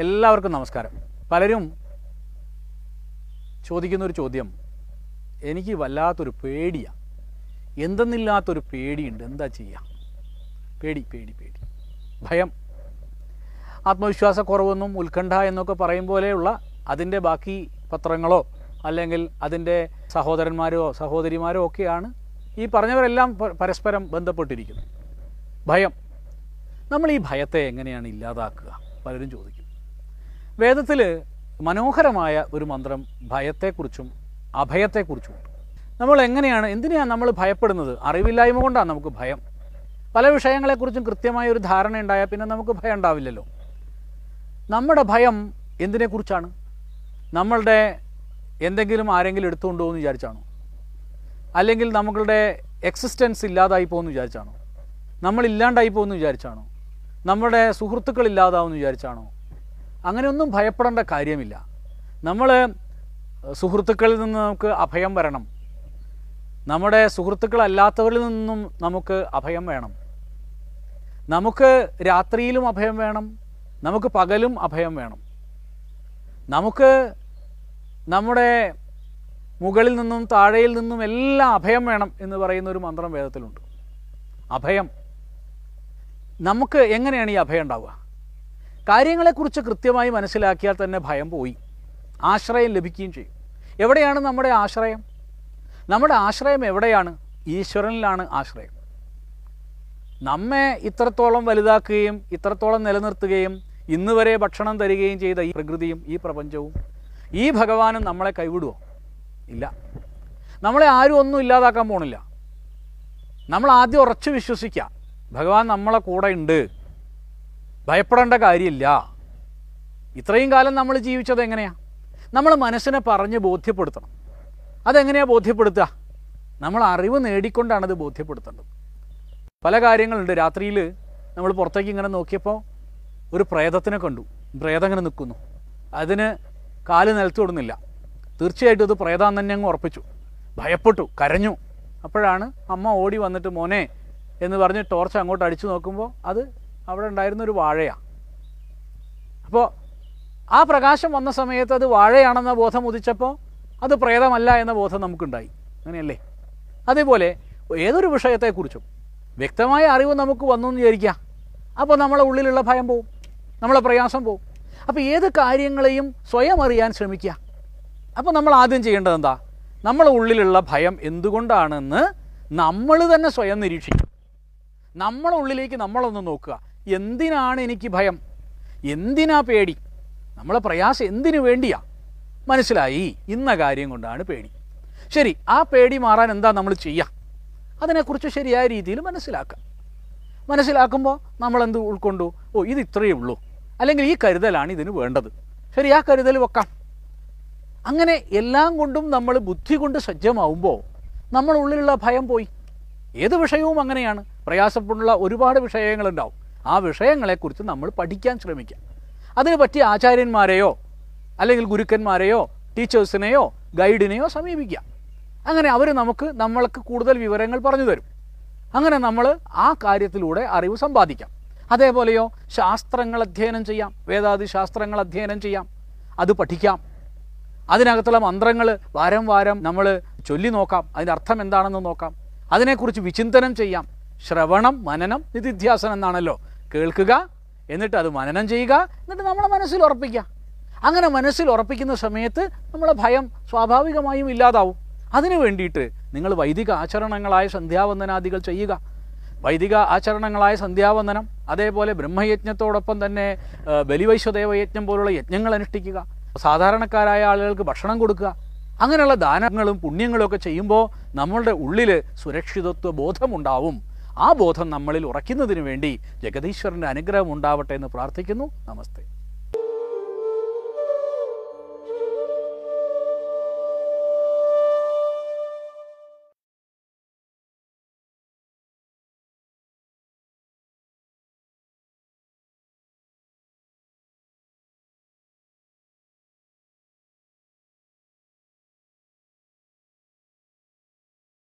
എല്ലാവർക്കും നമസ്കാരം. പലരും ചോദിക്കുന്ന ഒരു ചോദ്യം എനിക്ക് വല്ലാത്തൊരു പേടിയാണ് എന്തെന്നില്ലാത്തൊരു പേടിയുണ്ട്. എന്താ ചെയ്യുക പേടി പേടി പേടി. ഭയം. ആത്മവിശ്വാസക്കുറവെന്നും ഉത്കണ്ഠ എന്നൊക്കെ പറയും പോലെയുള്ള അതിന്റെ ബാക്കി പത്രങ്ങളോ അല്ലെങ്കിൽ അതിന്റെ സഹോദരന്മാരോ സഹോദരിമാരോ ഒക്കെയാണ് ഈ പറഞ്ഞവരെല്ലാം പരസ്പരം ബന്ധപ്പെട്ടിരിക്കുന്നത്. ഭയം. നമ്മൾ ഈ ഭയത്തെ എങ്ങനെയാണ് ഇല്ലാതാക്കുക? പലരും ചോദിക്കും. വേദത്തിൽ മനോഹരമായ ഒരു മന്ത്രം ഭയത്തെക്കുറിച്ചും അഭയത്തെക്കുറിച്ചും നമ്മൾ എങ്ങനെയാണ് എന്തിനാണ് നമ്മൾ ഭയപ്പെടുന്നത്? അറിവില്ലായ്മ കൊണ്ടാണ് നമുക്ക് ഭയം. പല വിഷയങ്ങളെക്കുറിച്ചും കൃത്യമായ ഒരു ധാരണ ഉണ്ടായാൽ പിന്നെ നമുക്ക് ഭയം ഉണ്ടാവില്ലല്ലോ. നമ്മുടെ ഭയം എന്തിനെക്കുറിച്ചാണ്? നമ്മളുടെ എന്തെങ്കിലും ആരെങ്കിലും എടുത്തുകൊണ്ടു പോകുമെന്ന് വിചാരിച്ചാണോ? അല്ലെങ്കിൽ നമ്മളുടെ എക്സിസ്റ്റൻസ് ഇല്ലാതായി പോകുമെന്ന് വിചാരിച്ചാണോ? നമ്മളില്ലാണ്ടായി പോകുമെന്ന് വിചാരിച്ചാണോ? നമ്മുടെ സുഹൃത്തുക്കൾ ഇല്ലാതാവുമെന്ന് വിചാരിച്ചാണോ? അങ്ങനെയൊന്നും ഭയപ്പെടേണ്ട കാര്യമില്ല. നമ്മൾ സുഹൃത്തുക്കളിൽ നിന്ന് നമുക്ക് അഭയം വരണം. നമ്മുടെ സുഹൃത്തുക്കളല്ലാത്തവരിൽ നിന്നും നമുക്ക് അഭയം വേണം. നമുക്ക് രാത്രിയിലും അഭയം വേണം. നമുക്ക് പകലും അഭയം വേണം. നമുക്ക് നമ്മുടെ മുകളിൽ നിന്നും താഴെയിൽ നിന്നും എല്ലാം അഭയം വേണം എന്ന് പറയുന്ന ഒരു മന്ത്രം വേദത്തിലുണ്ട്. അഭയം. നമുക്ക് എങ്ങനെയാണ് ഈ അഭയം ഉണ്ടാവുക? കാര്യങ്ങളെക്കുറിച്ച് കൃത്യമായി മനസ്സിലാക്കിയാൽ തന്നെ ഭയം പോയി. ആശ്രയം ലഭിക്കുകയും ചെയ്യും. എവിടെയാണ് നമ്മുടെ ആശ്രയം? നമ്മുടെ ആശ്രയം എവിടെയാണ്? ഈശ്വരനിലാണ് ആശ്രയം. നമ്മെ ഇത്രത്തോളം വലുതാക്കുകയും ഇത്രത്തോളം നിലനിർത്തുകയും ഇന്ന് വരെ ഭക്ഷണം തരികയും ചെയ്ത ഈ പ്രകൃതിയും ഈ പ്രപഞ്ചവും ഈ ഭഗവാനും നമ്മളെ കൈവിടുമോ ഇല്ല. നമ്മളെ ആരും ഒന്നും ഇല്ലാതാക്കാൻ പോണില്ല. നമ്മൾ ആദ്യം ഉറച്ചു വിശ്വസിക്കുക. ഭഗവാൻ നമ്മളെ കൂടെ ഉണ്ട്. ഭയപ്പെടേണ്ട കാര്യമില്ല. ഇത്രയും കാലം നമ്മൾ ജീവിച്ചത് എങ്ങനെയാണ് നമ്മൾ മനസ്സിനെ പറഞ്ഞ് ബോധ്യപ്പെടുത്തണം. അതെങ്ങനെയാണ് ബോധ്യപ്പെടുത്തുക? നമ്മൾ അറിവ് നേടിക്കൊണ്ടാണ് അത് ബോധ്യപ്പെടുത്തേണ്ടത്. പല കാര്യങ്ങളുണ്ട്. രാത്രിയിൽ നമ്മൾ പുറത്തേക്ക് ഇങ്ങനെ നോക്കിയപ്പോൾ ഒരു പ്രേതത്തിനെ കണ്ടു. പ്രേതം ഇങ്ങനെ നിൽക്കുന്നു. അതിന് കാൽ നിലത്ത് വിടുന്നില്ല. തീർച്ചയായിട്ടും ഇത് പ്രേതാന്ന് തന്നെ അങ്ങ് ഉറപ്പിച്ചു. ഭയപ്പെട്ടു കരഞ്ഞു. അപ്പോഴാണ് അമ്മ ഓടി വന്നിട്ട് മോനെ എന്ന് പറഞ്ഞ് ടോർച്ച് അങ്ങോട്ട് അടിച്ചു നോക്കുമ്പോൾ അത് അവിടെ ഉണ്ടായിരുന്ന ഒരു വാഴയാണ് അപ്പോൾ ആ പ്രകാശം വന്ന സമയത്ത് അത് വാഴയാണെന്ന ബോധം ഉദിച്ചപ്പോൾ അത് പ്രേതമല്ല എന്ന ബോധം നമുക്കുണ്ടായി. അങ്ങനെയല്ലേ? അതേപോലെ ഏതൊരു വിഷയത്തെക്കുറിച്ചും വ്യക്തമായ അറിവ് നമുക്ക് വന്നു എന്ന് വിചാരിക്കാം. അപ്പോൾ നമ്മളെ ഉള്ളിലുള്ള ഭയം പോവും. നമ്മളെ പ്രയാസം പോവും. അപ്പോൾ ഏത് കാര്യങ്ങളെയും സ്വയം അറിയാൻ ശ്രമിക്കുക അപ്പോൾ നമ്മൾ ആദ്യം ചെയ്യേണ്ടത് എന്താ? നമ്മളെ ഉള്ളിലുള്ള ഭയം എന്തുകൊണ്ടാണെന്ന് നമ്മൾ തന്നെ സ്വയം നിരീക്ഷിക്കും നമ്മളെ ഉള്ളിലേക്ക് നമ്മളൊന്ന് നോക്കുക. എന്തിനാണ് എനിക്ക് ഭയം? എന്തിനാ പേടി? നമ്മളെ പ്രയാസം എന്തിനു വേണ്ടിയാ? മനസ്സിലായി? ഇന്ന കാര്യം കൊണ്ടാണ് പേടി. ശരി ആ പേടി മാറാൻ എന്താ നമ്മൾ ചെയ്യുക അതിനെക്കുറിച്ച് ശരിയായ രീതിയിൽ മനസ്സിലാക്കുക മനസ്സിലാക്കുമ്പോൾ നമ്മളെന്ത് ഉൾക്കൊണ്ടു? ഓ ഇത് ഇത്രയേ ഉള്ളൂ. അല്ലെങ്കിൽ ഈ കരുതലാണ് ഇതിന് വേണ്ടത്. ശരി ആ കരുതൽ വെക്കാം. അങ്ങനെ എല്ലാം കൊണ്ടും നമ്മൾ ബുദ്ധി കൊണ്ട് സജ്ജമാവുമ്പോൾ നമ്മളുള്ളിലുള്ള ഭയം പോയി. ഏത് വിഷയവും അങ്ങനെയാണ്. പ്രയാസപ്പെടുന്ന ഒരുപാട് വിഷയങ്ങളുണ്ടാവും. ആ വിഷയങ്ങളെക്കുറിച്ച് നമ്മൾ പഠിക്കാൻ ശ്രമിക്കാം. അതിന് പറ്റിയ ആചാര്യന്മാരെയോ അല്ലെങ്കിൽ ഗുരുക്കന്മാരെയോ ടീച്ചേഴ്സിനെയോ ഗൈഡിനെയോ സമീപിക്കാം. അങ്ങനെ അവർ നമുക്ക് നമ്മൾക്ക് കൂടുതൽ വിവരങ്ങൾ പറഞ്ഞു തരും. അങ്ങനെ നമ്മൾ ആ കാര്യത്തിലൂടെ അറിവ് സമ്പാദിക്കാം. അതേപോലെയോ ശാസ്ത്രങ്ങൾ അധ്യയനം ചെയ്യാം വേദാദി ശാസ്ത്രങ്ങൾ അധ്യയനം ചെയ്യാം. അത് പഠിക്കാം. അതിനകത്തുള്ള മന്ത്രങ്ങൾ വാരം വാരം നമ്മൾ ചൊല്ലി നോക്കാം. അതിന്റെ അർത്ഥം എന്താണെന്ന് നോക്കാം. അതിനെക്കുറിച്ച് വിചിന്തനം ചെയ്യാം. ശ്രവണം മനനം നിതിധ്യാസനം എന്നാണല്ലോ കേൾക്കുക എന്നിട്ട് അത് മനനം ചെയ്യുക എന്നിട്ട് നമ്മളെ മനസ്സിൽ ഉറപ്പിക്കുക. അങ്ങനെ മനസ്സിൽ ഉറപ്പിക്കുന്ന സമയത്ത് നമ്മളെ ഭയം സ്വാഭാവികമായും ഇല്ലാതാവും. അതിനു വേണ്ടിയിട്ട് നിങ്ങൾ വൈദിക ആചരണങ്ങളായ സന്ധ്യാവന്ദനാദികൾ ചെയ്യുക. വൈദിക ആചരണങ്ങളായ സന്ധ്യാവന്ദനം അതേപോലെ ബ്രഹ്മയജ്ഞത്തോടൊപ്പം തന്നെ ബലിവൈശ്വദേവയജ്ഞം ബലിവൈശ്വദേവ യജ്ഞം പോലുള്ള യജ്ഞങ്ങൾ അനുഷ്ഠിക്കുക. സാധാരണക്കാരായ ആളുകൾക്ക് ഭക്ഷണം കൊടുക്കുക. അങ്ങനെയുള്ള ദാനങ്ങളും പുണ്യങ്ങളും ഒക്കെ ചെയ്യുമ്പോൾ നമ്മളുടെ ഉള്ളിൽ സുരക്ഷിതത്വ ബോധമുണ്ടാവും. ആ ബോധം നമ്മളിൽ ഉറയ്ക്കുന്നതിന് വേണ്ടി ജഗദീശ്വരന്റെ അനുഗ്രഹം ഉണ്ടാവട്ടെ എന്ന് പ്രാർത്ഥിക്കുന്നു. നമസ്തേ.